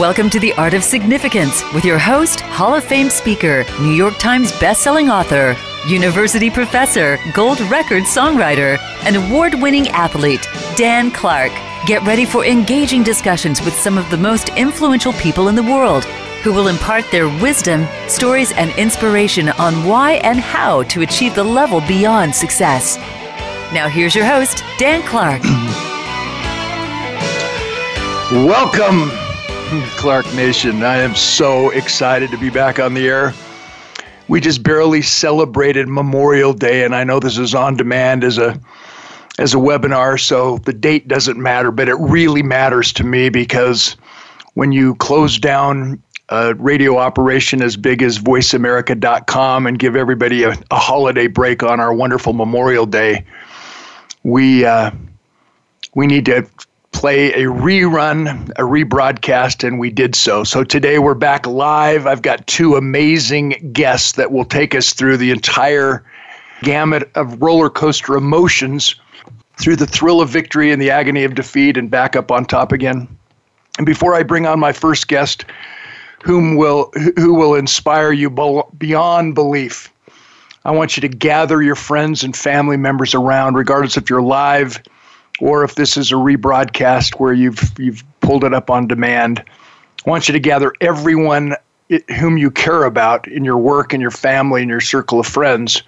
Welcome to the Art of Significance with your host, Hall of Fame speaker, New York Times bestselling author, university professor, gold record songwriter, and award winning athlete, Dan Clark. Get ready for engaging discussions with some of the most influential people in the world who will impart their wisdom, stories, and inspiration on why and how to achieve the level beyond success. Now, here's your host, Dan Clark. Welcome, Clark Nation. I am so excited to be back on the air. We just barely celebrated Memorial Day, and I know this is on demand as a as a webinar, so the date doesn't matter, but it really matters to me because when you close down a radio operation as big as voiceamerica.com and give everybody a, a holiday break on our wonderful Memorial Day, we uh, we need to play a rerun, a rebroadcast, and we did so. So today we're back live. I've got two amazing guests that will take us through the entire gamut of roller coaster emotions through the thrill of victory and the agony of defeat and back up on top again. And before I bring on my first guest, whom will who will inspire you beyond belief. I want you to gather your friends and family members around, regardless if you're live or if this is a rebroadcast where you've you've pulled it up on demand. I want you to gather everyone whom you care about in your work and your family and your circle of friends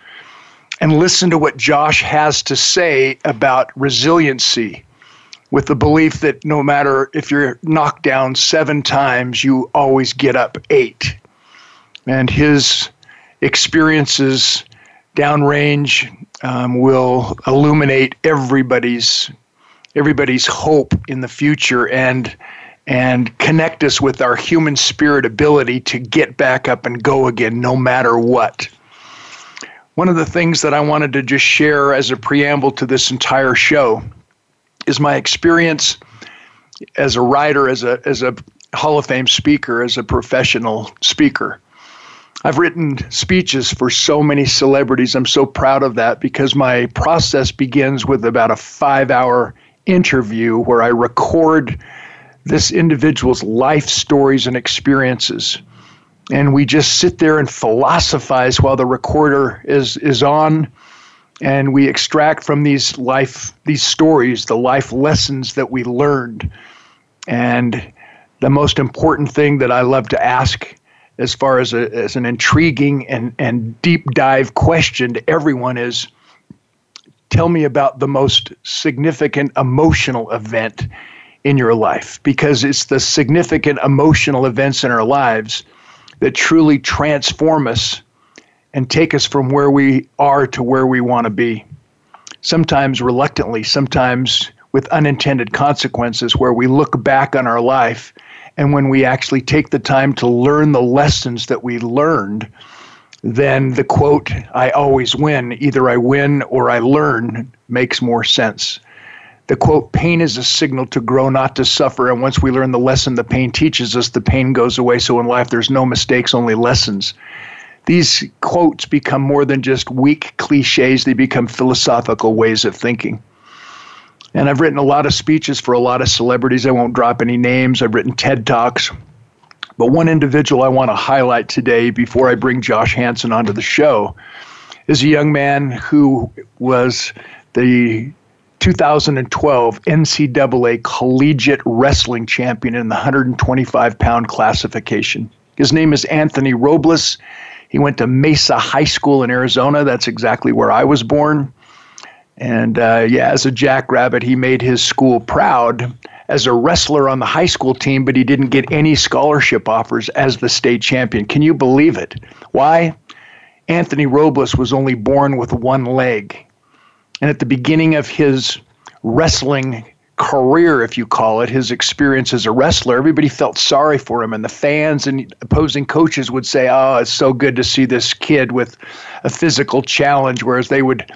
and listen to what Josh has to say about resiliency with the belief that no matter if you're knocked down seven times, you always get up eight. And his experiences downrange um, will illuminate everybody's everybody's hope in the future and and connect us with our human spirit ability to get back up and go again no matter what. One of the things that I wanted to just share as a preamble to this entire show is my experience as a writer, as a as a Hall of Fame speaker, as a professional speaker. I've written speeches for so many celebrities. I'm so proud of that because my process begins with about a five hour interview where I record this individual's life stories and experiences. And we just sit there and philosophize while the recorder is, is on and we extract from these life these stories the life lessons that we learned and the most important thing that I love to ask as far as a, as an intriguing and, and deep dive question to everyone is tell me about the most significant emotional event in your life because it's the significant emotional events in our lives that truly transform us and take us from where we are to where we want to be. Sometimes reluctantly, sometimes with unintended consequences, where we look back on our life and when we actually take the time to learn the lessons that we learned, then the quote, I always win, either I win or I learn, makes more sense. The quote, pain is a signal to grow, not to suffer. And once we learn the lesson the pain teaches us, the pain goes away. So in life, there's no mistakes, only lessons these quotes become more than just weak cliches, they become philosophical ways of thinking. And I've written a lot of speeches for a lot of celebrities. I won't drop any names. I've written TED Talks. But one individual I want to highlight today before I bring Josh Hansen onto the show is a young man who was the 2012 NCAA collegiate wrestling champion in the 125 pound classification. His name is Anthony Robles. He went to Mesa High School in Arizona. That's exactly where I was born. And uh, yeah, as a jackrabbit, he made his school proud as a wrestler on the high school team, but he didn't get any scholarship offers as the state champion. Can you believe it? Why? Anthony Robles was only born with one leg. And at the beginning of his wrestling career, if you call it, his experience as a wrestler, everybody felt sorry for him. And the fans and opposing coaches would say, Oh, it's so good to see this kid with a physical challenge, whereas they would,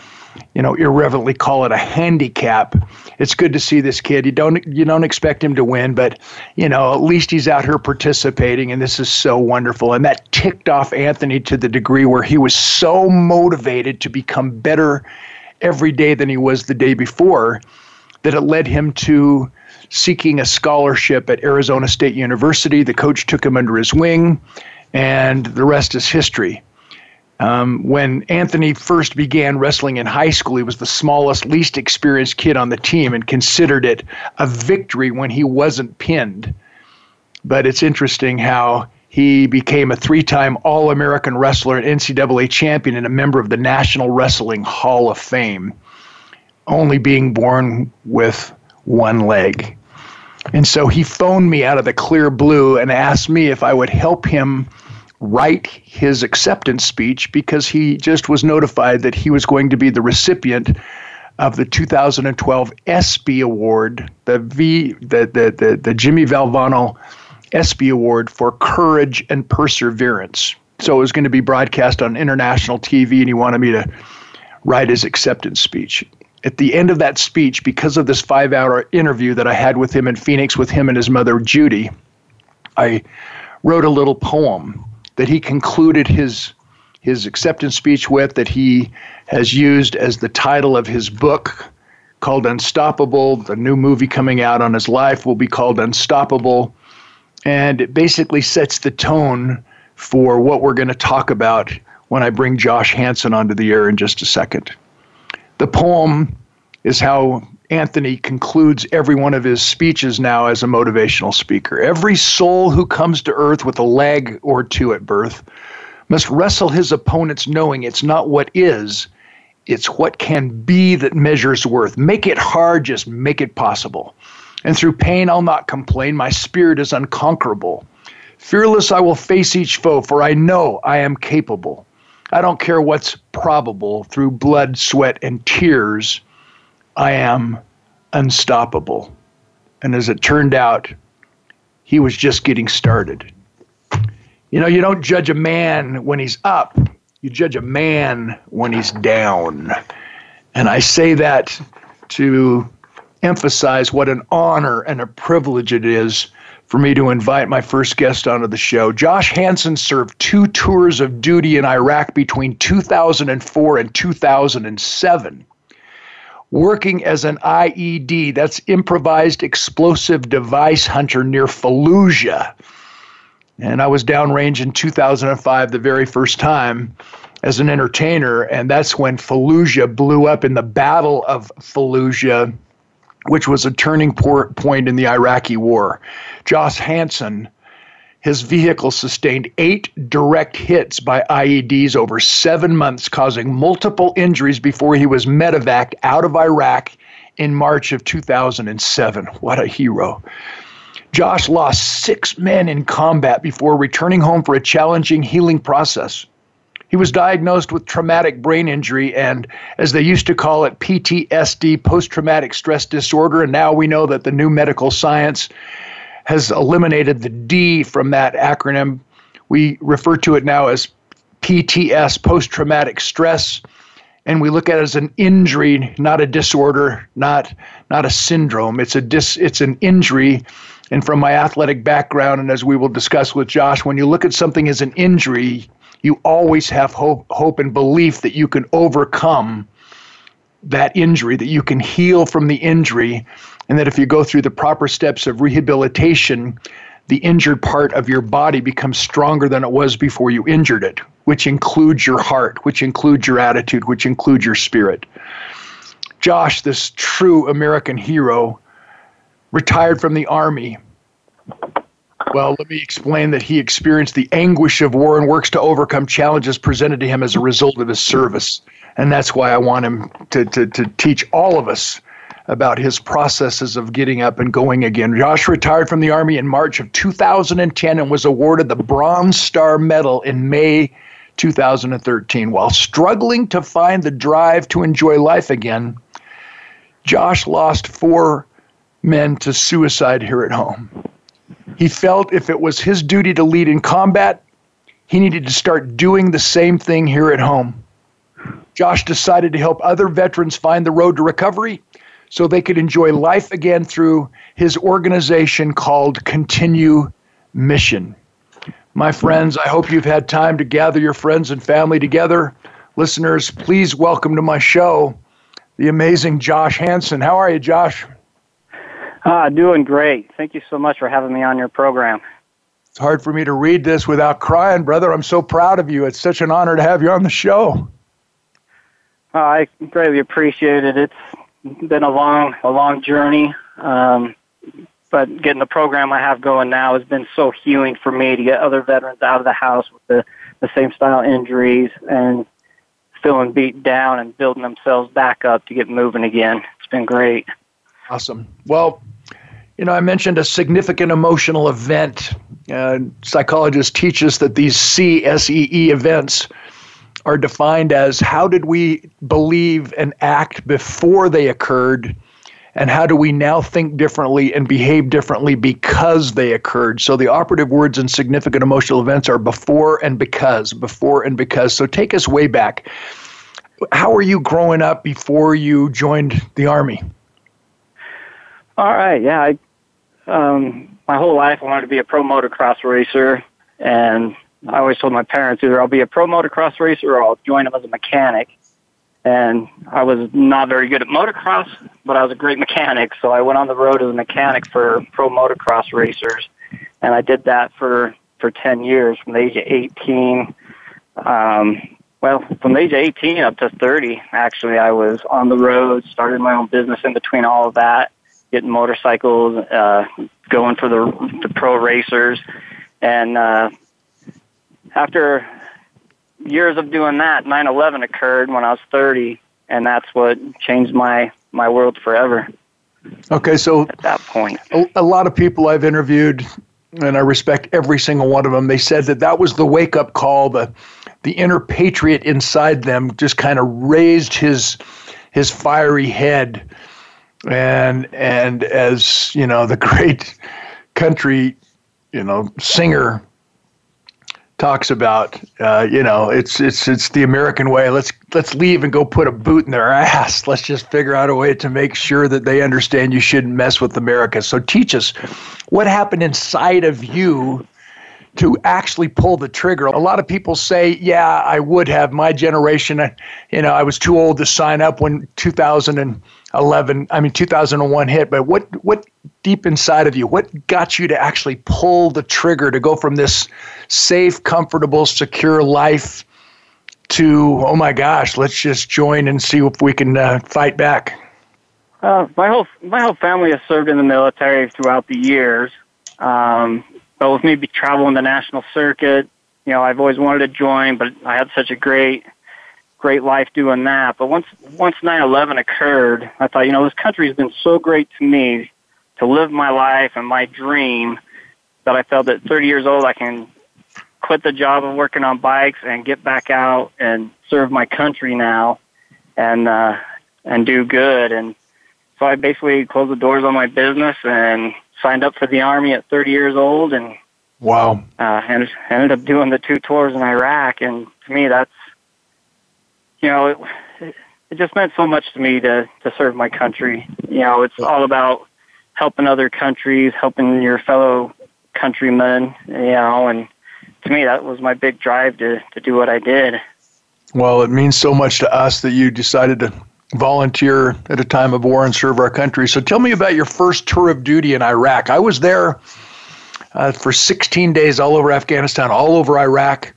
you know, irreverently call it a handicap. It's good to see this kid. You don't you don't expect him to win, but you know, at least he's out here participating and this is so wonderful. And that ticked off Anthony to the degree where he was so motivated to become better every day than he was the day before that it led him to seeking a scholarship at Arizona State University. The coach took him under his wing, and the rest is history. Um, when Anthony first began wrestling in high school, he was the smallest, least experienced kid on the team and considered it a victory when he wasn't pinned. But it's interesting how he became a three time All American wrestler, an NCAA champion, and a member of the National Wrestling Hall of Fame, only being born with one leg. And so he phoned me out of the clear blue and asked me if I would help him write his acceptance speech because he just was notified that he was going to be the recipient of the 2012 ESPY Award, the V, the the the, the Jimmy Valvano ESPY Award for courage and perseverance. So it was going to be broadcast on international TV, and he wanted me to write his acceptance speech. At the end of that speech, because of this five hour interview that I had with him in Phoenix with him and his mother, Judy, I wrote a little poem that he concluded his his acceptance speech with that he has used as the title of his book called Unstoppable. The new movie coming out on his life will be called Unstoppable. And it basically sets the tone for what we're going to talk about when I bring Josh Hansen onto the air in just a second. The poem is how Anthony concludes every one of his speeches now as a motivational speaker. Every soul who comes to earth with a leg or two at birth must wrestle his opponents knowing it's not what is, it's what can be that measures worth. Make it hard, just make it possible. And through pain, I'll not complain. My spirit is unconquerable. Fearless, I will face each foe, for I know I am capable. I don't care what's probable. Through blood, sweat, and tears, I am unstoppable. And as it turned out, he was just getting started. You know, you don't judge a man when he's up, you judge a man when he's down. And I say that to emphasize what an honor and a privilege it is for me to invite my first guest onto the show. Josh Hansen served two tours of duty in Iraq between 2004 and 2007 working as an IED, that's improvised explosive device hunter near Fallujah. And I was downrange in 2005, the very first time as an entertainer. And that's when Fallujah blew up in the Battle of Fallujah, which was a turning point in the Iraqi war. Josh Hansen his vehicle sustained eight direct hits by IEDs over seven months, causing multiple injuries before he was medevac out of Iraq in March of 2007. What a hero. Josh lost six men in combat before returning home for a challenging healing process. He was diagnosed with traumatic brain injury and, as they used to call it, PTSD, post traumatic stress disorder. And now we know that the new medical science has eliminated the D from that acronym. We refer to it now as PTS, post traumatic stress, and we look at it as an injury, not a disorder, not not a syndrome. It's a dis, it's an injury. And from my athletic background, and as we will discuss with Josh, when you look at something as an injury, you always have hope, hope and belief that you can overcome that injury, that you can heal from the injury, and that if you go through the proper steps of rehabilitation, the injured part of your body becomes stronger than it was before you injured it, which includes your heart, which includes your attitude, which includes your spirit. Josh, this true American hero, retired from the Army. Well, let me explain that he experienced the anguish of war and works to overcome challenges presented to him as a result of his service. And that's why I want him to, to, to teach all of us about his processes of getting up and going again. Josh retired from the Army in March of 2010 and was awarded the Bronze Star Medal in May 2013. While struggling to find the drive to enjoy life again, Josh lost four men to suicide here at home. He felt if it was his duty to lead in combat, he needed to start doing the same thing here at home. Josh decided to help other veterans find the road to recovery so they could enjoy life again through his organization called Continue Mission. My friends, I hope you've had time to gather your friends and family together. Listeners, please welcome to my show the amazing Josh Hansen. How are you, Josh? Ah, doing great. Thank you so much for having me on your program. It's hard for me to read this without crying, brother. I'm so proud of you. It's such an honor to have you on the show. Oh, I greatly appreciate it. It's been a long, a long journey. Um, but getting the program I have going now has been so healing for me to get other veterans out of the house with the, the same style injuries and feeling beat down and building themselves back up to get moving again. It's been great. Awesome. Well, you know, I mentioned a significant emotional event. Uh, psychologists teach us that these CSEE events are defined as how did we believe and act before they occurred, and how do we now think differently and behave differently because they occurred. So the operative words in significant emotional events are before and because, before and because. So take us way back. How were you growing up before you joined the Army? All right, yeah, I um, my whole life I wanted to be a pro motocross racer, and I always told my parents either I'll be a pro motocross racer or I'll join them as a mechanic. And I was not very good at motocross, but I was a great mechanic, so I went on the road as a mechanic for pro motocross racers, and I did that for for ten years from the age of eighteen. Um, well, from the age of 18 up to 30, actually, I was on the road, started my own business in between all of that, getting motorcycles, uh, going for the, the pro racers. And uh, after years of doing that, 9/11 occurred when I was 30, and that's what changed my my world forever. Okay, so at that point, a, a lot of people I've interviewed, and I respect every single one of them. They said that that was the wake up call. The the inner patriot inside them just kind of raised his his fiery head and and as you know the great country you know singer talks about uh, you know it's it's it's the American way. Let's let's leave and go put a boot in their ass. Let's just figure out a way to make sure that they understand you shouldn't mess with America. So teach us what happened inside of you to actually pull the trigger. A lot of people say, "Yeah, I would have." My generation, you know, I was too old to sign up when 2011, I mean 2001 hit. But what what deep inside of you, what got you to actually pull the trigger to go from this safe, comfortable, secure life to, oh my gosh, let's just join and see if we can uh, fight back? Uh, my whole my whole family has served in the military throughout the years. Um, but with me traveling the national circuit, you know, I've always wanted to join, but I had such a great, great life doing that. But once once 9/11 occurred, I thought, you know, this country has been so great to me to live my life and my dream that I felt at 30 years old I can quit the job of working on bikes and get back out and serve my country now and uh and do good. And so I basically closed the doors on my business and signed up for the army at 30 years old and wow. uh and ended up doing the two tours in Iraq. And to me that's you know it, it just meant so much to me to to serve my country you know it's all about helping other countries helping your fellow countrymen you know and to me that was my big drive to to do what I did well it means so much to us that you decided to volunteer at a time of war and serve our country. So tell me about your first tour of duty in Iraq. I was there uh, for 16 days all over Afghanistan, all over Iraq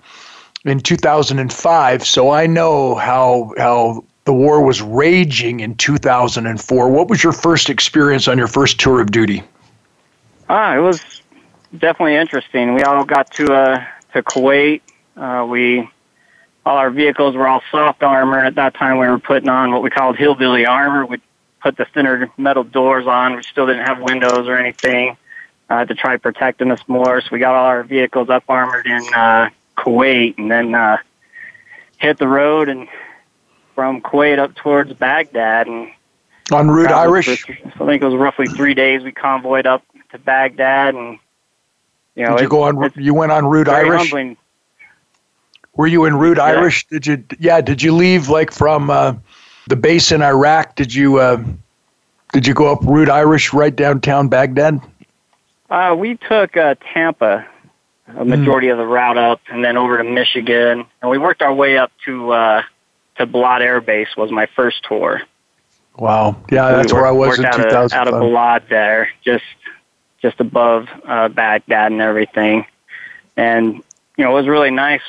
in 2005. So I know how how the war was raging in 2004. What was your first experience on your first tour of duty? Ah, it was definitely interesting. We all got to uh, to Kuwait. Uh, we all our vehicles were all soft armor. At that time, we were putting on what we called hillbilly armor. We put the thinner metal doors on. We still didn't have windows or anything uh, to try protecting us more. So we got all our vehicles up armored in uh, Kuwait, and then uh, hit the road and from Kuwait up towards Baghdad. And on route Irish. For, I think it was roughly three days. We convoyed up to Baghdad, and you know, did you go on? You went on route Irish. Humbling. Were you in route yeah. Irish? Did you? Yeah. Did you leave like from uh, the base in Iraq? Did you? Uh, did you go up route Irish right downtown Baghdad? Uh, we took uh, Tampa, a majority mm. of the route up, and then over to Michigan, and we worked our way up to uh, to Balad Air Base. Was my first tour. Wow. Yeah, that's we where I was in out 2005. Of, out of Balad there, just just above uh, Baghdad and everything. And, you know, it was really nice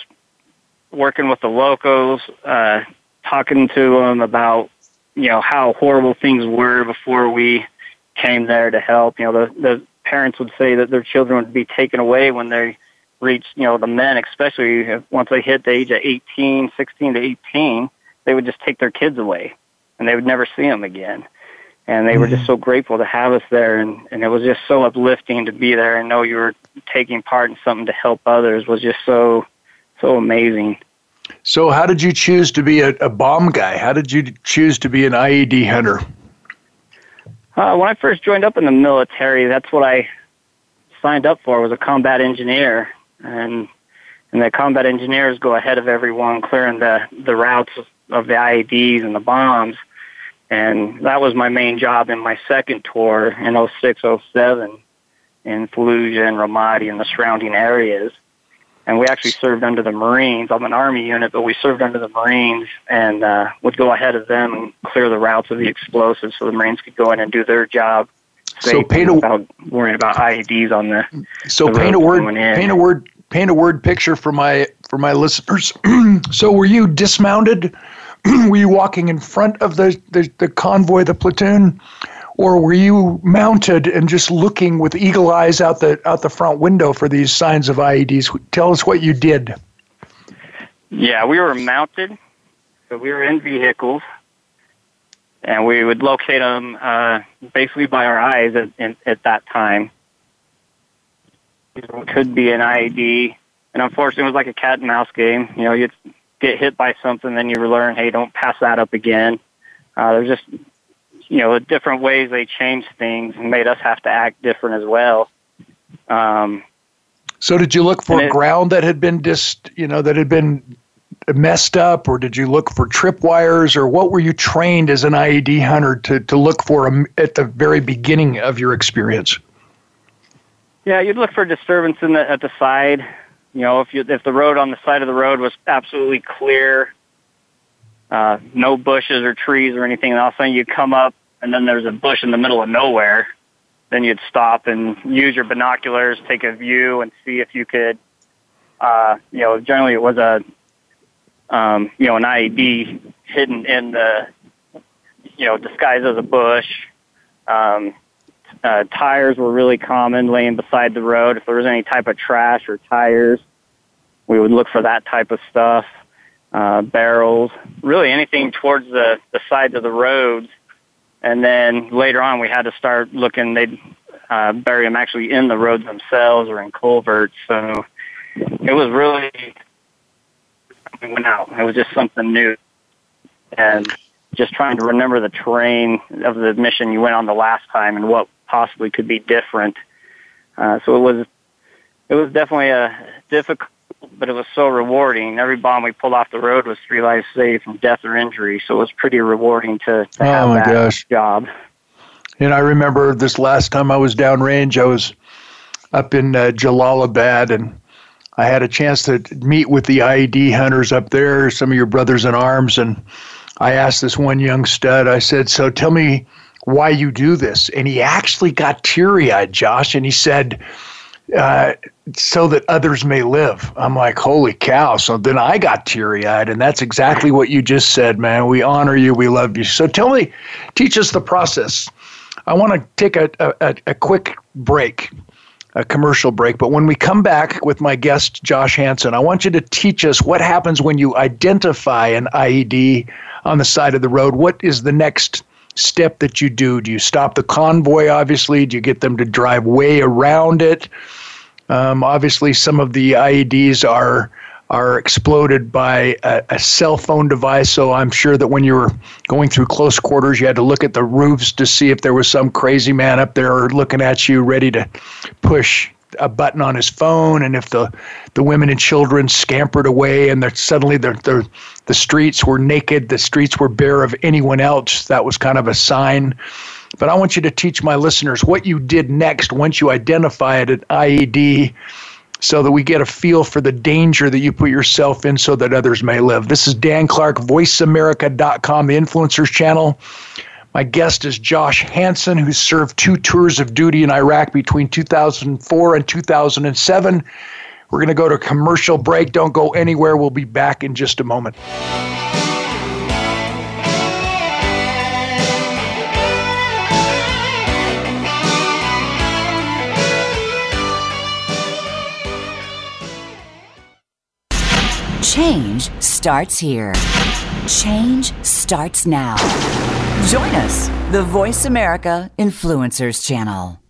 working with the locals, uh, talking to them about, you know, how horrible things were before we came there to help. You know, the, the parents would say that their children would be taken away when they reached, you know, the men, especially once they hit the age of 18, 16 to 18, they would just take their kids away and they would never see them again. And they mm-hmm. were just mm-hmm. so grateful to have us there. And, and it was just so uplifting to be there and know you were taking part in something to help others was just so, so amazing. So, how did you choose to be a, a bomb guy? How did you choose to be an IED hunter? Uh, when I first joined up in the military, that's what I signed up for was a combat engineer, and and the combat engineers go ahead of everyone, clearing the the routes of the IEDs and the bombs. And that was my main job in my second tour in 06, 07 in Fallujah and Ramadi and the surrounding areas. And we actually served under the Marines. I'm an Army unit, but we served under the Marines and uh, would go ahead of them and clear the routes of the explosives so the Marines could go in and do their job. So paint a without worrying about IEDs on the. So the paint a word. Paint a word. Paint a word picture for my for my listeners. so were you dismounted were you walking in front of the, the, the convoy, the platoon, or were you mounted and just looking with eagle eyes out the out the front window for these signs of IEDs? Tell us what you did. Yeah, we were mounted, so we were in vehicles, and we would locate them uh, basically by our eyes at, in, at that time. It could be an IED, and unfortunately, it was like a cat and mouse game. You know, you'd get hit by something, then you learn, hey, don't pass that up again. Uh, there's just, you know, different ways they changed things and made us have to act different as well. Um, so did you look for it, ground that had been just, you know, that had been messed up, or did you look for tripwires, or what were you trained as an IED hunter to, to look for at the very beginning of your experience? Yeah, you'd look for disturbance in the, at the side. You know, if you if the road on the side of the road was absolutely clear, uh, no bushes or trees or anything, and all of a sudden you come up and then there's a bush in the middle of nowhere, then you'd stop and use your binoculars, take a view, and see if you could. Uh, you know, generally it was a um, you know an IED hidden in the you know disguised as a bush. Um, uh, tires were really common laying beside the road. If there was any type of trash or tires, we would look for that type of stuff. Uh, barrels, really anything towards the, the sides of the roads. And then later on, we had to start looking. They'd uh, bury them actually in the roads themselves or in culverts. So it was really went out. It was just something new, and just trying to remember the terrain of the mission you went on the last time and what possibly could be different. Uh, so it was it was definitely a difficult, but it was so rewarding. Every bomb we pulled off the road was three lives saved from death or injury. So it was pretty rewarding to, to have oh that gosh. job. And I remember this last time I was downrange, I was up in uh, Jalalabad and I had a chance to meet with the IED hunters up there, some of your brothers in arms, and I asked this one young stud, I said, So tell me why you do this. And he actually got teary eyed, Josh, and he said, uh, so that others may live. I'm like, holy cow. So then I got teary eyed, and that's exactly what you just said, man. We honor you, we love you. So tell me, teach us the process. I want to take a, a, a quick break, a commercial break. But when we come back with my guest, Josh Hansen, I want you to teach us what happens when you identify an IED on the side of the road. What is the next step that you do? Do you stop the convoy, obviously? Do you get them to drive way around it? Um, obviously, some of the IEDs are are exploded by a, a, cell phone device. So I'm sure that when you were going through close quarters, you had to look at the roofs to see if there was some crazy man up there looking at you, ready to push a button on his phone, and if the the women and children scampered away, and they're, suddenly the the the streets were naked, the streets were bare of anyone else, that was kind of a sign. But I want you to teach my listeners what you did next once you identified an IED so that we get a feel for the danger that you put yourself in so that others may live. This is Dan Clark, voiceamerica.com, the influencers channel. My guest is Josh Hansen, who served two tours of duty in Iraq between 2004 and 2007. We're going to go to commercial break. Don't go anywhere. We'll be back in just a moment. Change starts here. Change starts now. Join us, the Voice America Influencers Channel.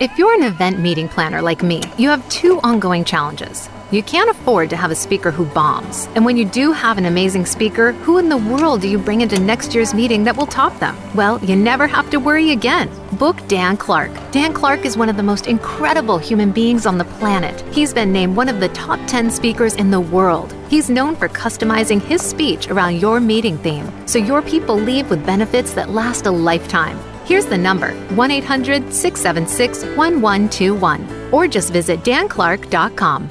If you're an event meeting planner like me, you have two ongoing challenges. You can't afford to have a speaker who bombs. And when you do have an amazing speaker, who in the world do you bring into next year's meeting that will top them? Well, you never have to worry again. Book Dan Clark. Dan Clark is one of the most incredible human beings on the planet. He's been named one of the top 10 speakers in the world. He's known for customizing his speech around your meeting theme, so your people leave with benefits that last a lifetime. Here's the number 1 800 676 1121, or just visit danclark.com.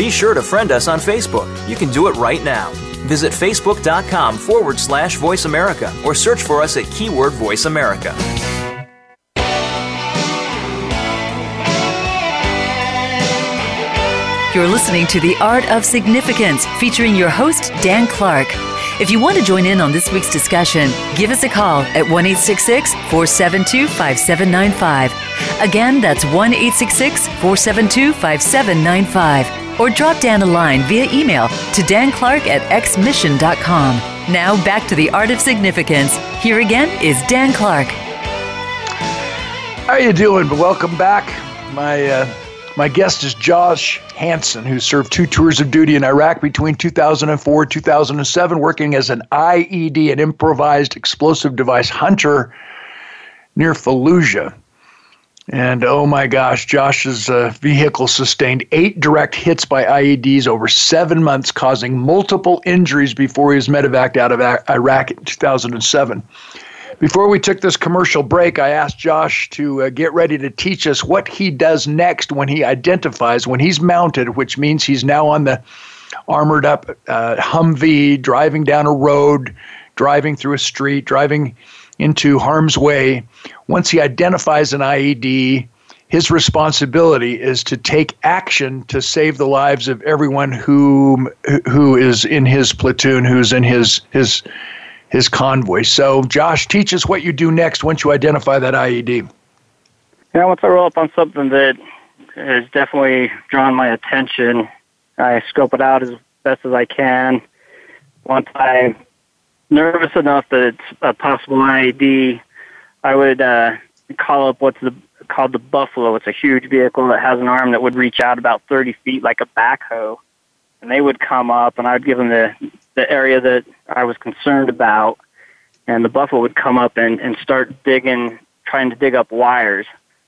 Be sure to friend us on Facebook. You can do it right now. Visit facebook.com forward slash voice America or search for us at keyword voice America. You're listening to The Art of Significance featuring your host, Dan Clark. If you want to join in on this week's discussion, give us a call at 1 472 5795. Again, that's 1 472 5795. Or drop Dan a line via email to danclark at xmission.com. Now back to the art of significance. Here again is Dan Clark. How are you doing? Welcome back. My uh, my guest is Josh Hansen, who served two tours of duty in Iraq between 2004 and 2007, working as an IED, an improvised explosive device hunter near Fallujah. And oh my gosh, Josh's uh, vehicle sustained eight direct hits by IEDs over seven months, causing multiple injuries before he was medevaced out of Iraq in 2007. Before we took this commercial break, I asked Josh to uh, get ready to teach us what he does next when he identifies, when he's mounted, which means he's now on the armored up uh, Humvee, driving down a road, driving through a street, driving into harm's way. Once he identifies an IED, his responsibility is to take action to save the lives of everyone who who is in his platoon, who's in his his his convoy. So, Josh, teach us what you do next once you identify that IED. Yeah, once I roll up on something that has definitely drawn my attention, I scope it out as best as I can. Once I'm nervous enough that it's a possible IED, I would uh, call up what's the, called the Buffalo. It's a huge vehicle that has an arm that would reach out about 30 feet like a backhoe. And they would come up, and I would give them the the area that I was concerned about, and the buffalo would come up and, and start digging, trying to dig up wires.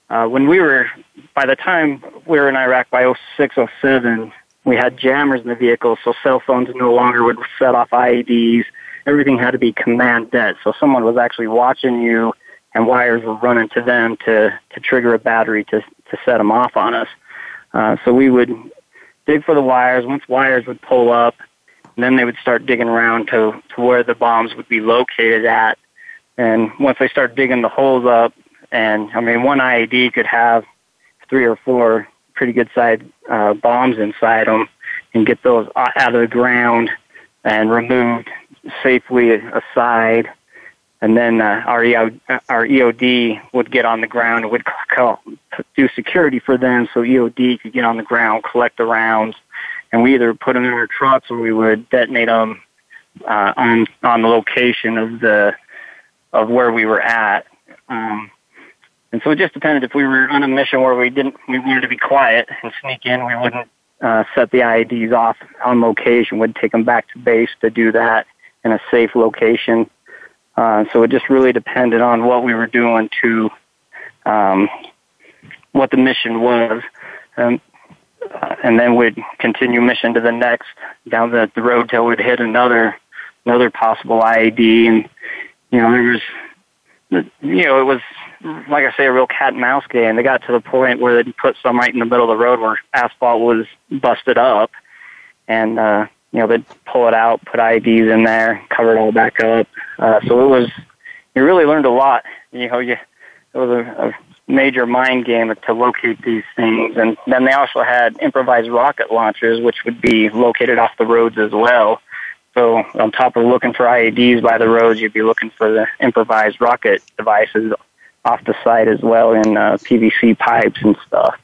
Uh, when we were, by the time we were in Iraq by 06, 07, we had jammers in the vehicle, so cell phones no longer would set off IEDs. Everything had to be command dead. So someone was actually watching you, and wires were running to them to, to trigger a battery to, to set them off on us. Uh, so we would dig for the wires. Once wires would pull up, then they would start digging around to, to where the bombs would be located at. And once they start digging the holes up, and I mean, one IED could have three or four pretty good sized uh, bombs inside them and get those out of the ground and removed safely aside, and then uh, our, EO, our EOD would get on the ground and would do security for them so EOD could get on the ground, collect the rounds, and we either put them in our trucks or we would detonate them uh, on on the location of the of where we were at. Um, and so it just depended if we were on a mission where we didn't we wanted to be quiet and sneak in, we wouldn't uh, set the IEDs off on location. We'd take them back to base to do that in a safe location. Uh, so it just really depended on what we were doing to um, what the mission was. Um, uh, and then we'd continue mission to the next down the, the road till we'd hit another another possible IED. And you know there was you know it was like I say a real cat and mouse game. They got to the point where they put some right in the middle of the road where asphalt was busted up, and uh, you know they'd pull it out, put IEDs in there, cover it all back up. Uh, so it was you really learned a lot. You know you it was a, a major mind game to locate these things. And then they also had improvised rocket launchers, which would be located off the roads as well. So on top of looking for IEDs by the roads, you'd be looking for the improvised rocket devices off the site as well in uh, PVC pipes and stuff.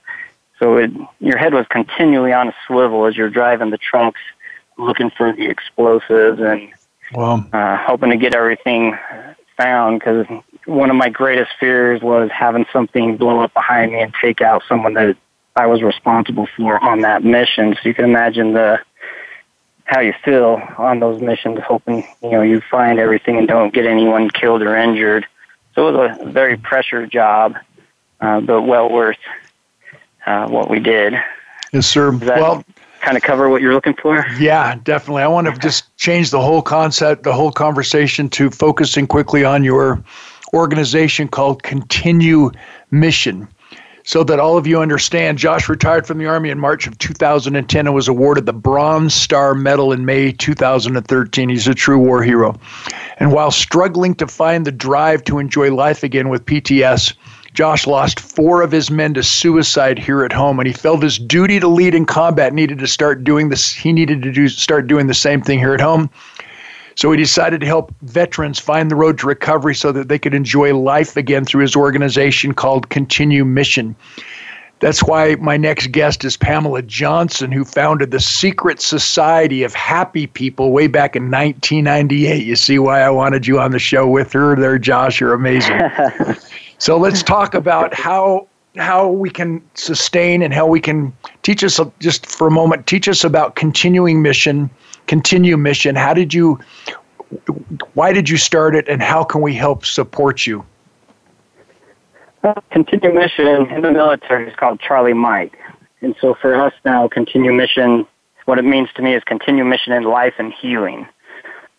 So it, your head was continually on a swivel as you're driving the trucks, looking for the explosives and wow. uh, hoping to get everything found because one of my greatest fears was having something blow up behind me and take out someone that I was responsible for on that mission. So you can imagine the how you feel on those missions, hoping you know you find everything and don't get anyone killed or injured. So it was a very pressured job, uh, but well worth uh, what we did. Yes, sir. well, kind of cover what you're looking for? Yeah, definitely. I want to just change the whole concept, the whole conversation to focusing quickly on your organization called Continue Mission. So that all of you understand, Josh retired from the Army in March of 2010 and was awarded the Bronze Star Medal in May 2013. He's a true war hero. And while struggling to find the drive to enjoy life again with PTS, Josh lost four of his men to suicide here at home, and he felt his duty to lead in combat needed to start doing this. He needed to do start doing the same thing here at home. So he decided to help veterans find the road to recovery so that they could enjoy life again through his organization called Continue Mission. That's why my next guest is Pamela Johnson, who founded the Secret Society of Happy People way back in 1998. You see why I wanted you on the show with her there, Josh. You're amazing. so let's talk about how how we can sustain and how we can teach us just for a moment teach us about continuing mission continue mission. How did you why did you start it and how can we help support you? Continue mission in the military is called charlie mike. And so for us now continue mission what it means to me is continue mission in life and healing.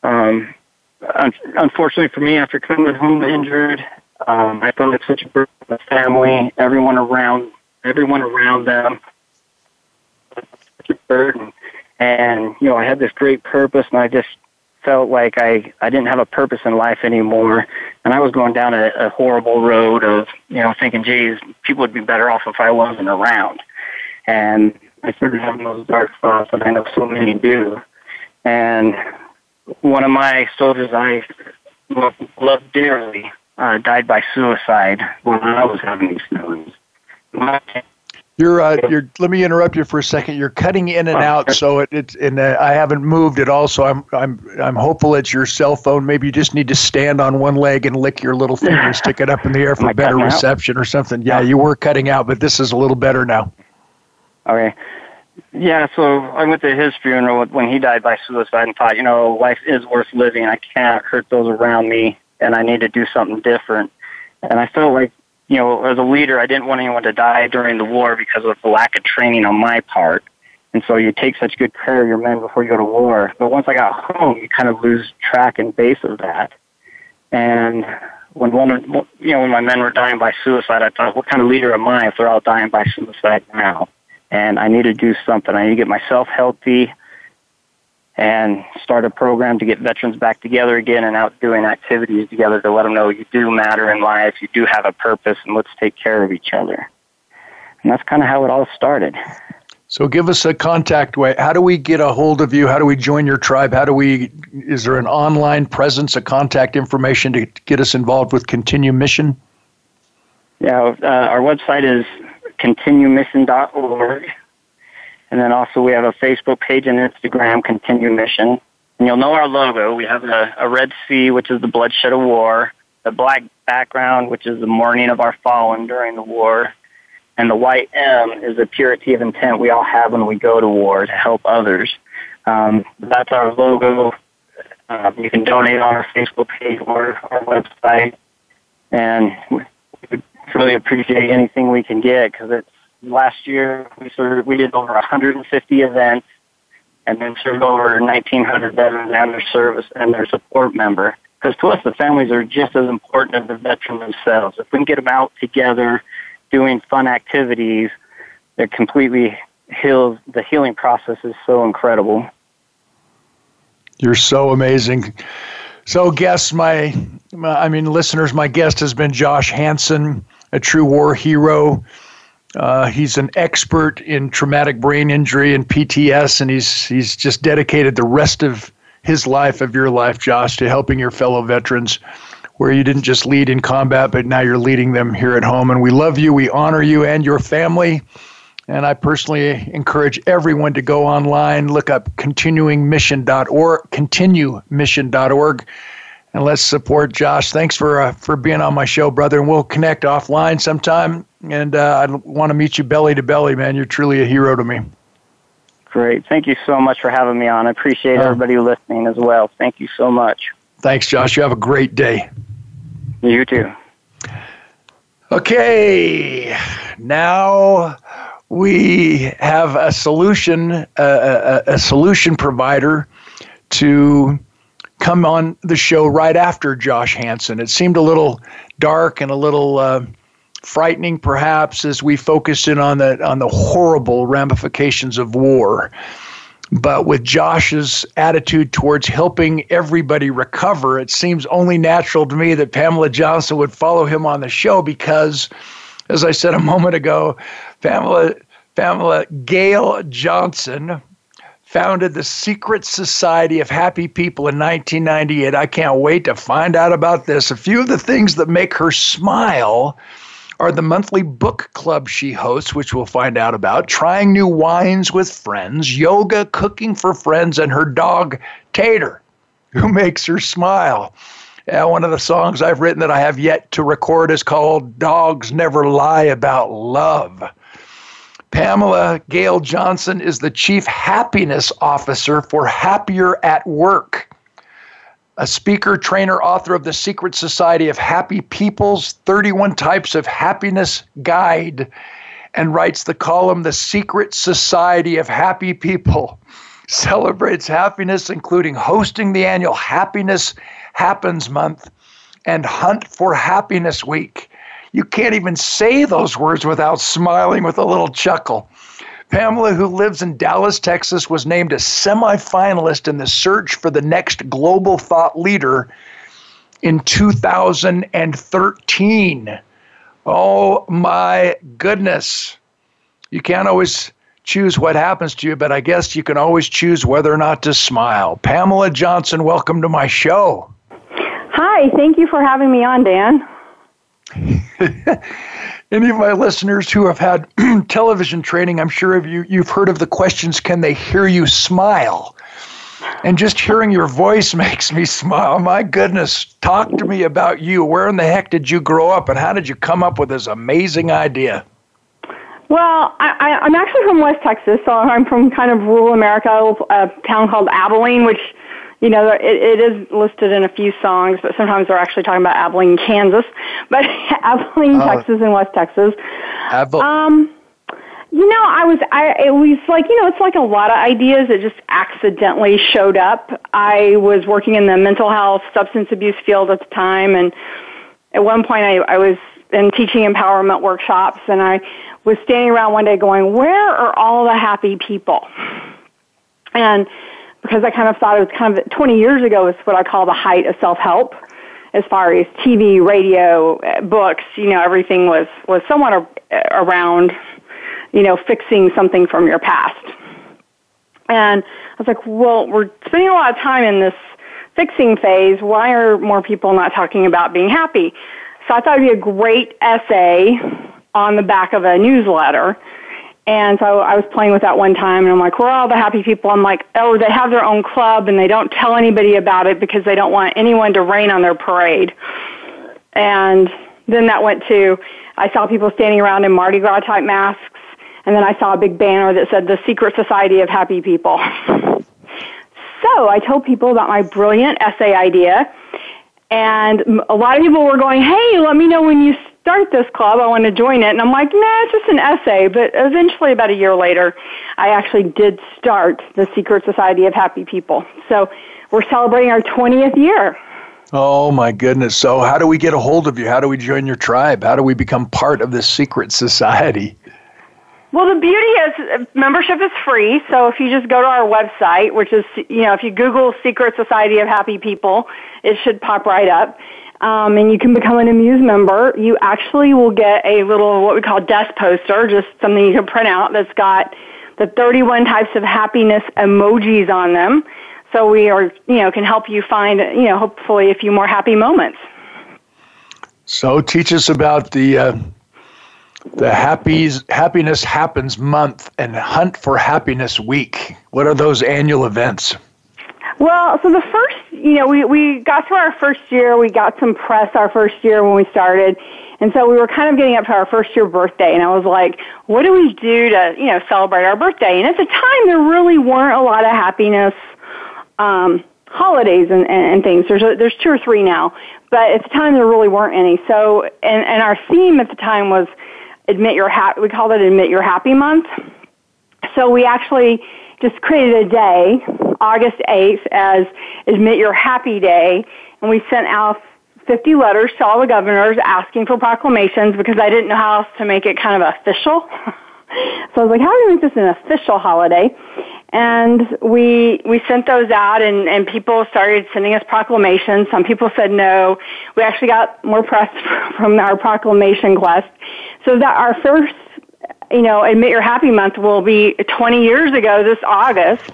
Um, unfortunately for me after coming home injured um, I felt like such a burden the family, everyone around, everyone around them, such a burden. And you know, I had this great purpose, and I just felt like I I didn't have a purpose in life anymore, and I was going down a, a horrible road of you know thinking, geez, people would be better off if I wasn't around. And I started having those dark thoughts that I know so many do. And one of my soldiers I loved dearly uh, died by suicide when I was having these feelings. You're, uh, you're. Let me interrupt you for a second. You're cutting in and out, so it, it's. And uh, I haven't moved at all, so I'm, I'm, I'm hopeful it's your cell phone. Maybe you just need to stand on one leg and lick your little finger, stick it up in the air for better reception out? or something. Yeah, you were cutting out, but this is a little better now. Okay. Yeah, so I went to his funeral when he died by suicide and thought, you know, life is worth living. I can't hurt those around me and I need to do something different. And I felt like, you know, as a leader, I didn't want anyone to die during the war because of the lack of training on my part. And so you take such good care of your men before you go to war. But once I got home, you kind of lose track and base of that. And when one, you know, when my men were dying by suicide, I thought, what kind of leader am I if they're all dying by suicide now? And I need to do something. I need to get myself healthy and start a program to get veterans back together again and out doing activities together to let them know you do matter in life, you do have a purpose, and let's take care of each other. And that's kind of how it all started. So give us a contact way. How do we get a hold of you? How do we join your tribe? How do we, is there an online presence, a contact information to get us involved with Continue Mission? Yeah, uh, our website is continuemission.org. And then also we have a Facebook page and Instagram, Continue Mission. And you'll know our logo. We have a, a red C, which is the bloodshed of war, the black background, which is the mourning of our fallen during the war, and the white M is the purity of intent we all have when we go to war to help others. Um, that's our logo. Uh, you can donate on our Facebook page or our website. And we would really appreciate anything we can get because it's last year we served, we did over 150 events and then served over 1,900 veterans and their service and their support member. Because to us, the families are just as important as the veteran themselves. If we can get them out together, doing fun activities, it completely heals. The healing process is so incredible. You're so amazing. So, guests, my, my, I mean, listeners, my guest has been Josh Hansen, a true war hero. Uh, he's an expert in traumatic brain injury and PTS, and he's he's just dedicated the rest of his life, of your life, Josh, to helping your fellow veterans where you didn't just lead in combat, but now you're leading them here at home. And we love you, we honor you and your family. And I personally encourage everyone to go online, look up continuingmission.org, continuemission.org, and let's support Josh. Thanks for uh, for being on my show, brother. And we'll connect offline sometime. And uh, I want to meet you belly to belly, man. You're truly a hero to me. Great. Thank you so much for having me on. I appreciate uh, everybody listening as well. Thank you so much. Thanks, Josh. You have a great day. You too. Okay, now we have a solution, a, a, a, solution provider to come on the show right after Josh Hansen. It seemed a little dark and a little uh, frightening, perhaps, as we focused in on the on the horrible ramifications of war. But with Josh's attitude towards helping everybody recover, it seems only natural to me that Pamela Johnson would follow him on the show because, as I said a moment ago, Pamela, Pamela Gail Johnson founded the Secret Society of Happy People in 1998. I can't wait to find out about this. A few of the things that make her smile are the monthly book club she hosts, which we'll find out about, trying new wines with friends, yoga, cooking for friends, and her dog, Tater, who makes her smile. Uh, one of the songs I've written that I have yet to record is called Dogs Never Lie About Love. Pamela Gail Johnson is the Chief Happiness Officer for Happier at Work a speaker, trainer, author of The Secret Society of Happy People's 31 Types of Happiness Guide, and writes the column The Secret Society of Happy People. Celebrates happiness, including hosting the annual Happiness Happens Month and Hunt for Happiness Week. You can't even say those words without smiling with a little chuckle. Pamela, who lives in Dallas, Texas, was named a semifinalist in the search for the next global thought leader in 2013. Oh my goodness. You can't always choose what happens to you, but I guess you can always choose whether or not to smile. Pamela Johnson, welcome to my show. Hi, thank you for having me on, Dan. any of my listeners who have had television training, I'm sure of you, you've heard of the questions can they hear you smile? And just hearing your voice makes me smile. My goodness, talk to me about you. Where in the heck did you grow up, and how did you come up with this amazing idea? Well, I, am actually from West Texas, so I'm from kind of rural America, a town called Abilene, which you know, it, it is listed in a few songs, but sometimes they're actually talking about Abilene, Kansas, but Abilene, uh, Texas, and West Texas. Abil- um, you know, I was, I, it was like, you know, it's like a lot of ideas that just accidentally showed up. I was working in the mental health, substance abuse field at the time, and at one point I, I was in teaching empowerment workshops, and I was standing around one day going, where are all the happy people? And because I kind of thought it was kind of 20 years ago is what I call the height of self-help as far as TV, radio, books, you know, everything was, was somewhat around you know, fixing something from your past. And I was like, well, we're spending a lot of time in this fixing phase. Why are more people not talking about being happy? So I thought it'd be a great essay on the back of a newsletter. And so I was playing with that one time, and I'm like, where are all the happy people? I'm like, oh, they have their own club, and they don't tell anybody about it because they don't want anyone to rain on their parade. And then that went to, I saw people standing around in Mardi Gras type masks, and then I saw a big banner that said the Secret Society of Happy People. So I told people about my brilliant essay idea, and a lot of people were going, hey, let me know when you start this club. I want to join it. And I'm like, nah, it's just an essay. But eventually, about a year later, I actually did start the Secret Society of Happy People. So we're celebrating our 20th year. Oh my goodness. So how do we get a hold of you? How do we join your tribe? How do we become part of this secret society? Well, the beauty is uh, membership is free. So if you just go to our website, which is, you know, if you Google Secret Society of Happy People, it should pop right up. Um, and you can become an Amuse member. You actually will get a little, what we call desk poster, just something you can print out that's got the 31 types of happiness emojis on them. So we are, you know, can help you find, you know, hopefully a few more happy moments. So teach us about the, uh the Happy's Happiness Happens month and Hunt for Happiness week. What are those annual events? Well, so the first, you know, we, we got through our first year. We got some press our first year when we started. And so we were kind of getting up to our first year birthday. And I was like, what do we do to, you know, celebrate our birthday? And at the time, there really weren't a lot of happiness um, holidays and, and, and things. There's, a, there's two or three now. But at the time, there really weren't any. So, and, and our theme at the time was admit your happy. We called it admit your happy month. So we actually just created a day, August 8th, as admit your happy day, and we sent out 50 letters to all the governors asking for proclamations because I didn't know how else to make it kind of official. so I was like, how do we make this an official holiday? And we we sent those out, and and people started sending us proclamations. Some people said no. We actually got more press from our proclamation quest. So that our first, you know, admit your happy month will be 20 years ago this August.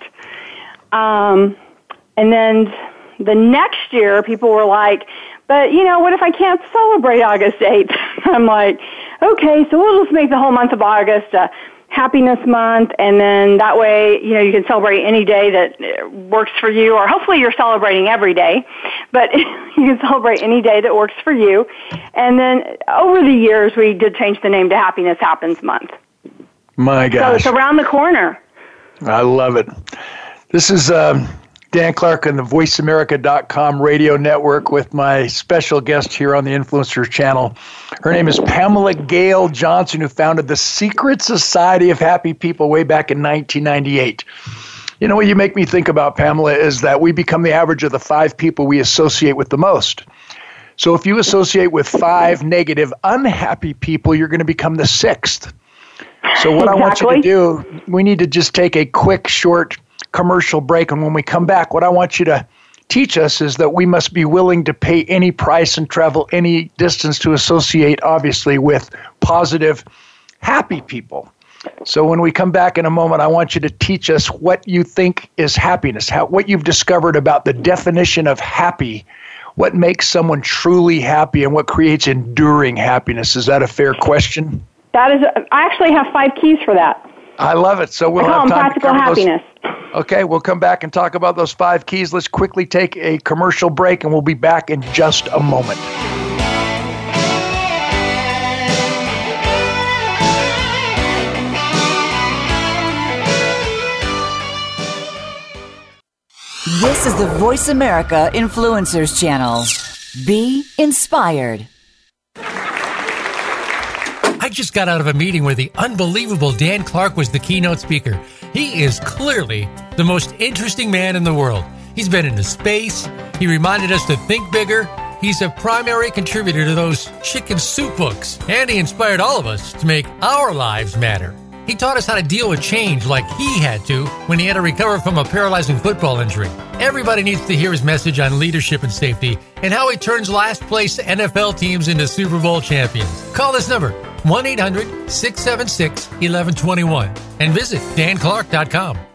Um, and then the next year, people were like, but you know, what if I can't celebrate August 8th? I'm like, okay, so we'll just make the whole month of August a happiness month and then that way you know you can celebrate any day that uh, works for you or hopefully you're celebrating every day but you can celebrate any day that works for you and then over the years we did change the name to happiness happens month my gosh so it's around the corner i love it this is um, Dan Clark on the VoiceAmerica.com radio network with my special guest here on the Influencers channel. Her name is Pamela Gail Johnson, who founded the Secret Society of Happy People way back in 1998. You know what you make me think about, Pamela, is that we become the average of the five people we associate with the most. So if you associate with five negative, unhappy people, you're going to become the sixth. So what exactly. I want you to do, we need to just take a quick, short commercial break. And when we come back, what I want you to teach us is that we must be willing to pay any price and travel any distance to associate, obviously, with positive, happy people. So when we come back in a moment, I want you to teach us what you think is happiness, how, what you've discovered about the definition of happy, what makes someone truly happy, and what creates enduring happiness. Is that a fair question? That is. I actually have five keys for that. I love it. So we'll I call have them time practical to cover happiness. Those. Okay, we'll come back and talk about those five keys. Let's quickly take a commercial break, and we'll be back in just a moment. This is the Voice America Influencers Channel. Be inspired. Just got out of a meeting where the unbelievable Dan Clark was the keynote speaker. He is clearly the most interesting man in the world. He's been into space. He reminded us to think bigger. He's a primary contributor to those chicken soup books, and he inspired all of us to make our lives matter. He taught us how to deal with change like he had to when he had to recover from a paralyzing football injury. Everybody needs to hear his message on leadership and safety and how he turns last place NFL teams into Super Bowl champions. Call this number 1 800 676 1121 and visit danclark.com.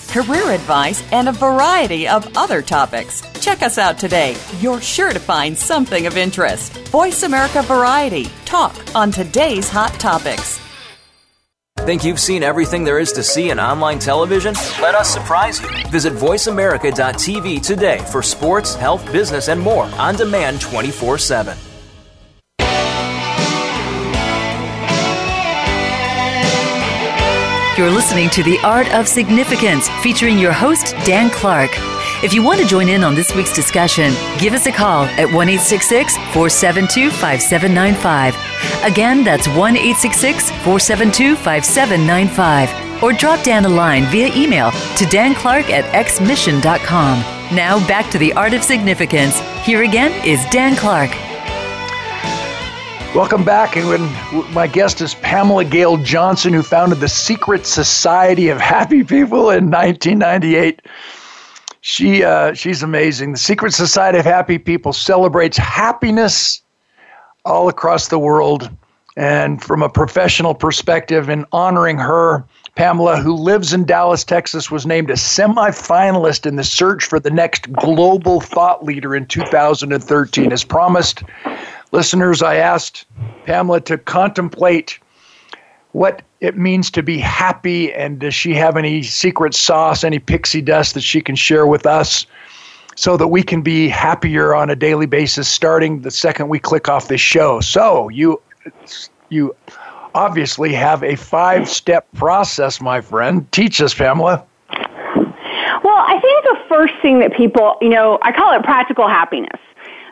career advice, and a variety of other topics. Check us out today. You're sure to find something of interest. Voice America Variety. Talk on today's hot topics. Think you've seen everything there is to see in online television? Let us surprise you. Visit VoiceAmerica.tv today for sports, health, business, and more on demand 24 7. You're listening to The Art of Significance featuring your host, Dan Clark. If you want to join in on this week's discussion, give us a call at 1 472 5795. Again, that's 1 472 5795. Or drop Dan a line via email to danclark at xmission.com. Now back to the Art of Significance. Here again is Dan Clark. Welcome back. And my guest is Pamela Gail Johnson, who founded the Secret Society of Happy People in 1998. She uh, she's amazing. The Secret Society of Happy People celebrates happiness all across the world. And from a professional perspective, in honoring her, Pamela, who lives in Dallas, Texas, was named a semifinalist in the search for the next global thought leader in 2013. As promised, listeners, I asked Pamela to contemplate what it means to be happy and does she have any secret sauce, any pixie dust that she can share with us so that we can be happier on a daily basis starting the second we click off this show. So, you you obviously have a five-step process, my friend. Teach us, Pamela. Well, I think the first thing that people, you know, I call it practical happiness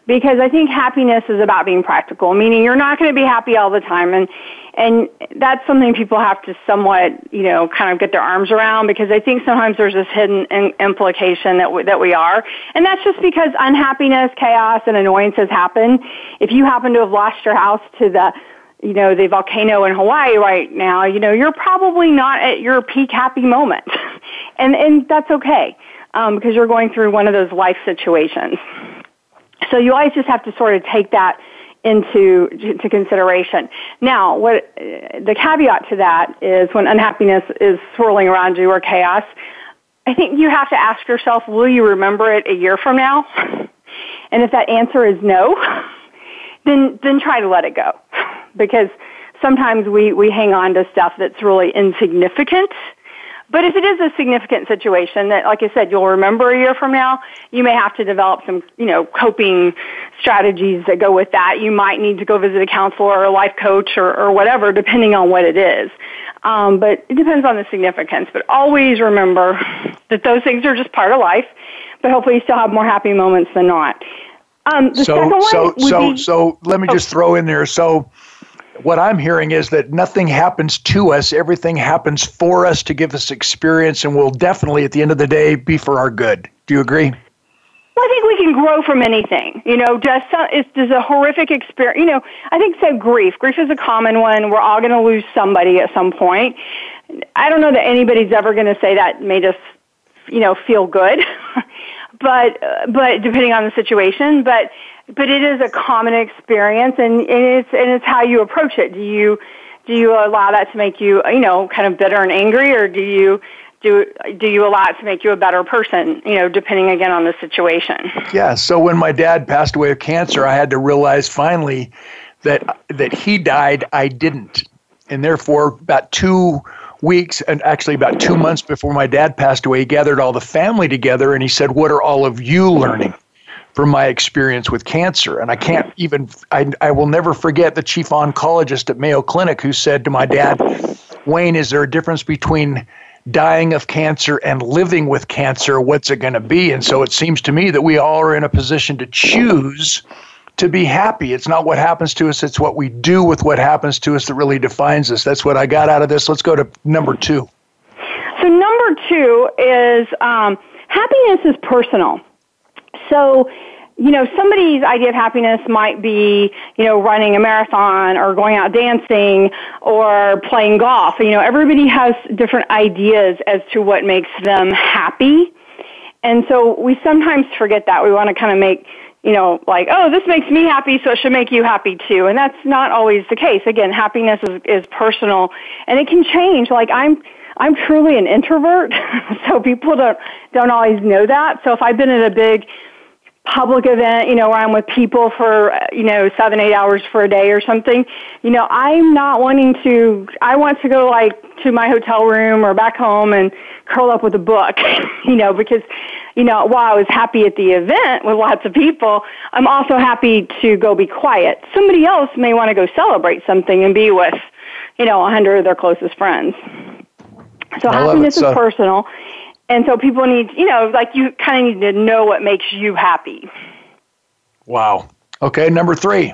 because I think happiness is about being practical, meaning you're not going to be happy all the time. And and that's something people have to somewhat, you know, kind of get their arms around because I think sometimes there's this hidden in, implication that we, that we are, and that's just because unhappiness, chaos, and annoyances happen. If you happen to have lost your house to the you know, the volcano in Hawaii right now, you know, you're probably not at your peak happy moment. and, and that's okay, um, because you're going through one of those life situations. So you always just have to sort of take that into to consideration. Now, what the caveat to that is when unhappiness is swirling around you or chaos, I think you have to ask yourself, will you remember it a year from now? And if that answer is no, then then try to let it go. Because sometimes we, we hang on to stuff that's really insignificant but if it is a significant situation that, like I said, you'll remember a year from now, you may have to develop some, you know, coping strategies that go with that. You might need to go visit a counselor or a life coach or, or whatever, depending on what it is. Um, but it depends on the significance. But always remember that those things are just part of life. But hopefully, you still have more happy moments than not. Um, the so, second one so, so, be, so, let me oh. just throw in there. So, what I'm hearing is that nothing happens to us, everything happens for us to give us experience and will definitely, at the end of the day, be for our good. Do you agree? Well, I think we can grow from anything. You know, just it's just a horrific experience. You know, I think so. Grief, grief is a common one. We're all going to lose somebody at some point. I don't know that anybody's ever going to say that made us, you know, feel good. but uh, but depending on the situation, but but it is a common experience, and, it's and it's how you approach it. Do you do you allow that to make you you know kind of bitter and angry, or do you do do you allow it to make you a better person? You know, depending again on the situation. Yeah. So when my dad passed away of cancer, I had to realize finally that that he died, I didn't, and therefore about two weeks and actually about two months before my dad passed away, he gathered all the family together and he said, What are all of you learning? From my experience with cancer. And I can't even, I, I will never forget the chief oncologist at Mayo Clinic who said to my dad, Wayne, is there a difference between dying of cancer and living with cancer, what's it going to be? And so it seems to me that we all are in a position to choose to be happy. It's not what happens to us, it's what we do with what happens to us that really defines us. That's what I got out of this. Let's go to number two. So, number two is um, happiness is personal. So, you know, somebody's idea of happiness might be, you know, running a marathon or going out dancing or playing golf. You know, everybody has different ideas as to what makes them happy. And so we sometimes forget that. We want to kind of make, you know, like, oh, this makes me happy, so it should make you happy too. And that's not always the case. Again, happiness is, is personal and it can change. Like I'm, I'm truly an introvert, so people don't, don't always know that. So if I've been in a big public event, you know, where I'm with people for, you know, seven, eight hours for a day or something, you know, I'm not wanting to, I want to go like to my hotel room or back home and curl up with a book, you know, because, you know, while I was happy at the event with lots of people, I'm also happy to go be quiet. Somebody else may want to go celebrate something and be with, you know, a hundred of their closest friends. So happiness is personal. And so people need, you know, like you kind of need to know what makes you happy. Wow. Okay, number three.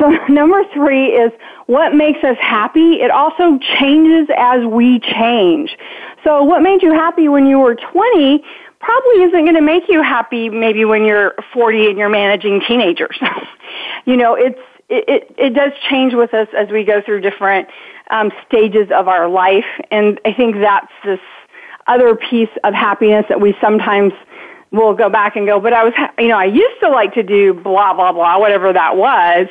So number three is what makes us happy. It also changes as we change. So what made you happy when you were 20 probably isn't going to make you happy maybe when you're 40 and you're managing teenagers. you know, it's, it, it, it does change with us as we go through different um, stages of our life. And I think that's this other piece of happiness that we sometimes will go back and go, but I was, you know, I used to like to do blah, blah, blah, whatever that was.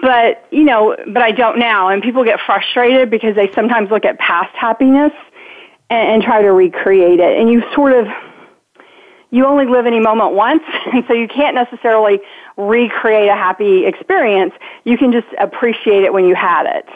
But, you know, but I don't now. And people get frustrated because they sometimes look at past happiness and, and try to recreate it. And you sort of, you only live any moment once, and so you can't necessarily recreate a happy experience. You can just appreciate it when you had it.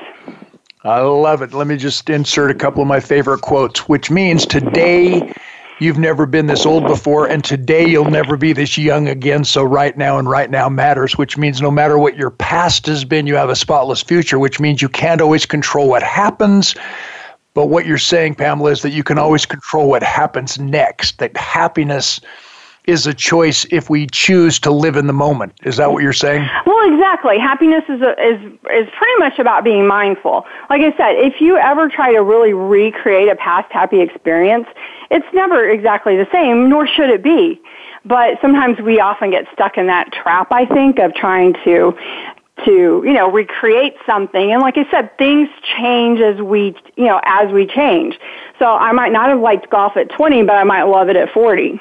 I love it. Let me just insert a couple of my favorite quotes, which means today you've never been this old before, and today you'll never be this young again. So, right now and right now matters, which means no matter what your past has been, you have a spotless future, which means you can't always control what happens. But what you're saying, Pamela, is that you can always control what happens next, that happiness is a choice if we choose to live in the moment. Is that what you're saying? Well, exactly. Happiness is a, is is pretty much about being mindful. Like I said, if you ever try to really recreate a past happy experience, it's never exactly the same, nor should it be. But sometimes we often get stuck in that trap, I think, of trying to to you know recreate something and like i said things change as we you know as we change so i might not have liked golf at 20 but i might love it at 40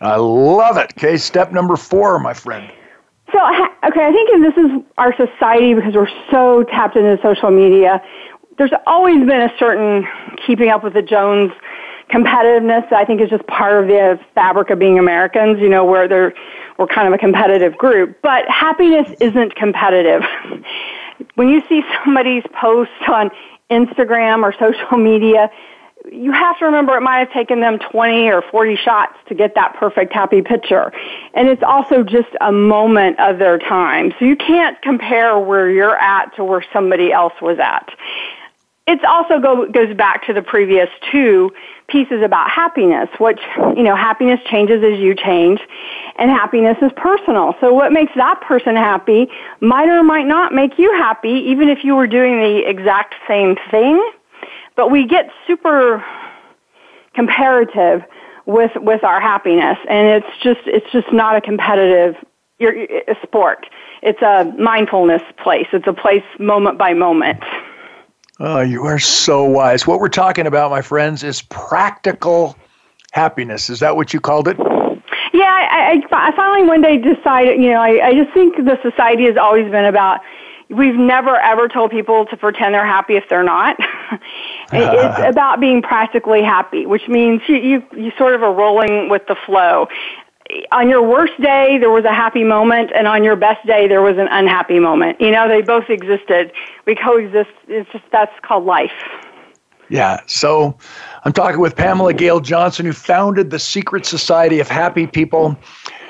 I love it. Okay, step number four, my friend. So, okay, I think this is our society because we're so tapped into social media. There's always been a certain keeping up with the Jones competitiveness. I think is just part of the fabric of being Americans. You know, where they're we're kind of a competitive group, but happiness isn't competitive. when you see somebody's post on Instagram or social media, you have to remember it might have taken them 20 or 40 shots to get that perfect happy picture. And it's also just a moment of their time. So you can't compare where you're at to where somebody else was at. It also go, goes back to the previous two pieces about happiness, which, you know, happiness changes as you change, and happiness is personal. So what makes that person happy might or might not make you happy, even if you were doing the exact same thing but we get super comparative with with our happiness, and it's just it's just not a competitive a sport. It's a mindfulness place. It's a place moment by moment. Oh, you are so wise. What we're talking about, my friends, is practical happiness. Is that what you called it? Yeah, I, I, I finally one day decided, you know, I, I just think the society has always been about we've never ever told people to pretend they're happy if they're not. it's about being practically happy, which means you, you you sort of are rolling with the flow. On your worst day, there was a happy moment, and on your best day, there was an unhappy moment. You know, they both existed. We coexist. It's just that's called life. Yeah. So I'm talking with Pamela Gail Johnson, who founded the Secret Society of Happy People.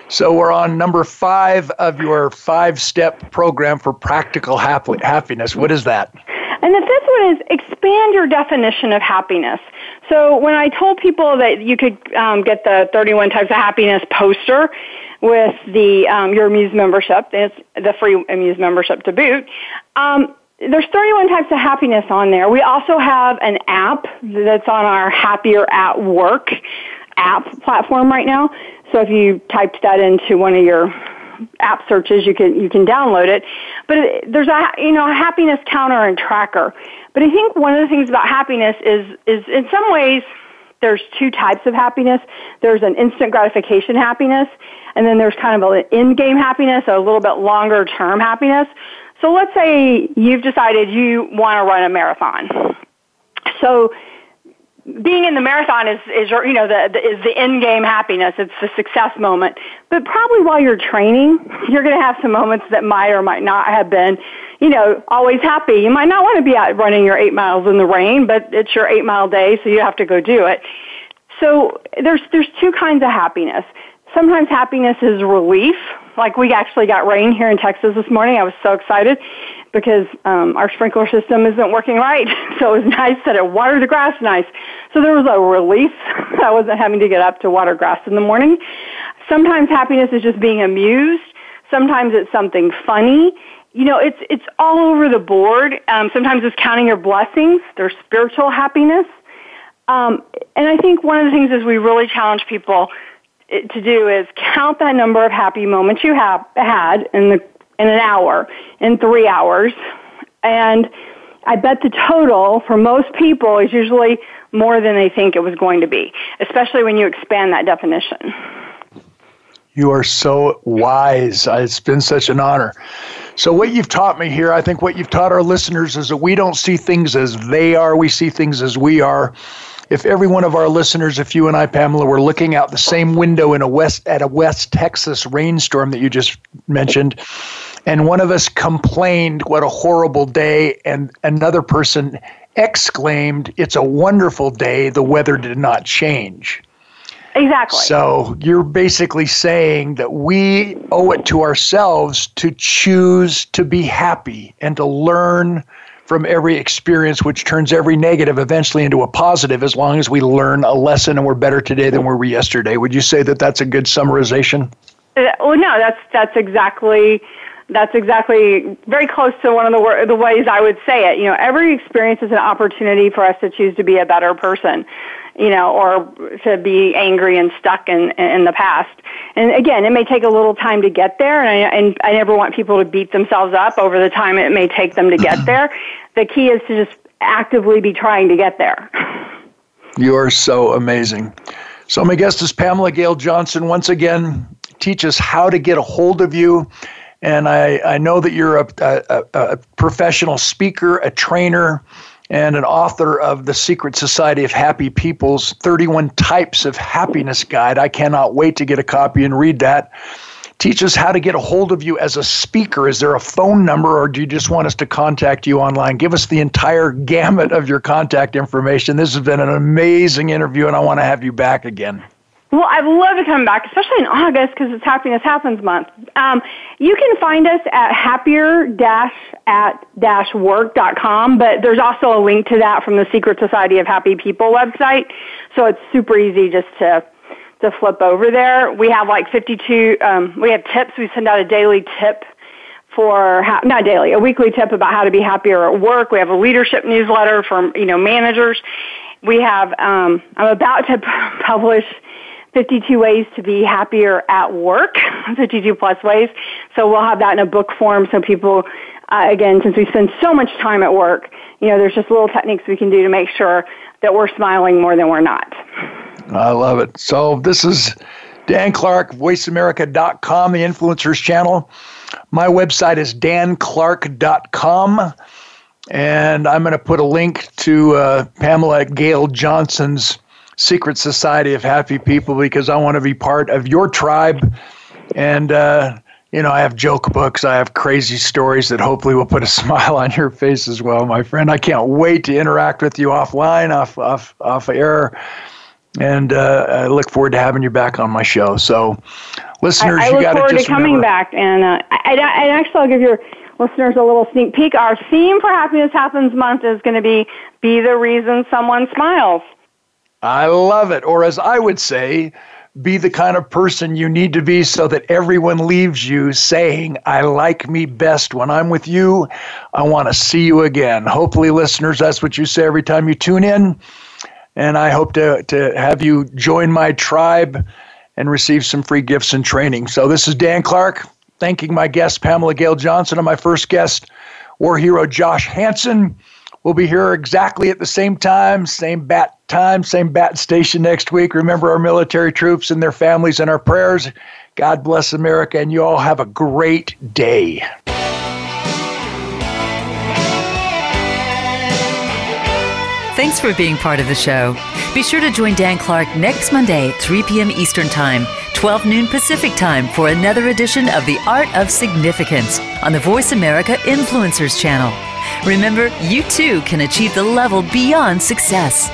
So we're on number five of your five step program for practical happy- happiness. What is that? Is expand your definition of happiness. So when I told people that you could um, get the 31 types of happiness poster with the um, your Muse membership, it's the free Muse membership to boot. Um, there's 31 types of happiness on there. We also have an app that's on our Happier at Work app platform right now. So if you typed that into one of your app searches, you can you can download it. But it, there's a you know a happiness counter and tracker. But I think one of the things about happiness is is in some ways there's two types of happiness. There's an instant gratification happiness, and then there's kind of an in-game happiness, a little bit longer term happiness. So let's say you've decided you want to run a marathon. So being in the marathon is, is you know the, the is the end game happiness. It's the success moment. But probably while you're training, you're going to have some moments that might or might not have been, you know, always happy. You might not want to be out running your eight miles in the rain, but it's your eight mile day, so you have to go do it. So there's there's two kinds of happiness. Sometimes happiness is relief, like we actually got rain here in Texas this morning. I was so excited because um, our sprinkler system isn't working right. So it was nice that it watered the grass nice. So there was a relief. I wasn't having to get up to water grass in the morning. Sometimes happiness is just being amused. Sometimes it's something funny. You know, it's it's all over the board. Um, sometimes it's counting your blessings. There's spiritual happiness. Um, and I think one of the things is we really challenge people eh, to do is count that number of happy moments you have had in the in an hour, in three hours. And I bet the total for most people is usually more than they think it was going to be, especially when you expand that definition. You are so wise. It's been such an honor. So, what you've taught me here, I think what you've taught our listeners is that we don't see things as they are, we see things as we are. If every one of our listeners, if you and I, Pamela, were looking out the same window in a West at a West Texas rainstorm that you just mentioned, and one of us complained, What a horrible day, and another person exclaimed, It's a wonderful day, the weather did not change. Exactly. So you're basically saying that we owe it to ourselves to choose to be happy and to learn from every experience, which turns every negative eventually into a positive as long as we learn a lesson and we're better today than we were yesterday. Would you say that that's a good summarization? Uh, well, no, that's that's exactly that's exactly very close to one of the the ways I would say it. You know, every experience is an opportunity for us to choose to be a better person. You know, or to be angry and stuck in in the past. And again, it may take a little time to get there, and I, and I never want people to beat themselves up over the time it may take them to get there. The key is to just actively be trying to get there. You are so amazing. So my guest is Pamela Gail Johnson. Once again, teach us how to get a hold of you and I, I know that you're a, a, a professional speaker, a trainer, and an author of The Secret Society of Happy People's 31 Types of Happiness Guide. I cannot wait to get a copy and read that. Teach us how to get a hold of you as a speaker. Is there a phone number, or do you just want us to contact you online? Give us the entire gamut of your contact information. This has been an amazing interview, and I want to have you back again. Well, I'd love to come back, especially in August because it's Happiness Happens Month. Um, you can find us at happier at work.com, but there's also a link to that from the Secret Society of Happy People website. So it's super easy just to to flip over there. We have like 52. Um, we have tips. We send out a daily tip for not daily, a weekly tip about how to be happier at work. We have a leadership newsletter from you know managers. We have. Um, I'm about to publish 52 ways to be happier at work, 52 plus ways. So we'll have that in a book form so people, uh, again, since we spend so much time at work, you know, there's just little techniques we can do to make sure that we're smiling more than we're not. I love it. So this is Dan Clark, voiceamerica.com, the influencers channel. My website is danclark.com. And I'm going to put a link to uh, Pamela Gail Johnson's secret society of happy people because I want to be part of your tribe. And, uh, you know, I have joke books, I have crazy stories that hopefully will put a smile on your face as well, my friend. I can't wait to interact with you offline, off off off air, and uh, I look forward to having you back on my show. So, listeners, I, I you look got forward to to coming remember, back, and uh, I, I, actually I'll give your listeners a little sneak peek. Our theme for Happiness Happens Month is going to be "Be the Reason Someone Smiles." I love it, or as I would say be the kind of person you need to be so that everyone leaves you saying, I like me best when I'm with you. I want to see you again. Hopefully, listeners, that's what you say every time you tune in. And I hope to, to have you join my tribe and receive some free gifts and training. So, this is Dan Clark, thanking my guest, Pamela Gail Johnson, and my first guest, war hero Josh Hansen. We'll be here exactly at the same time, same bat time, same bat station next week. Remember our military troops and their families and our prayers. God bless America, and you all have a great day. Thanks for being part of the show. Be sure to join Dan Clark next Monday, 3 p.m. Eastern Time, 12 noon Pacific Time, for another edition of The Art of Significance on the Voice America Influencers channel. Remember, you too can achieve the level beyond success.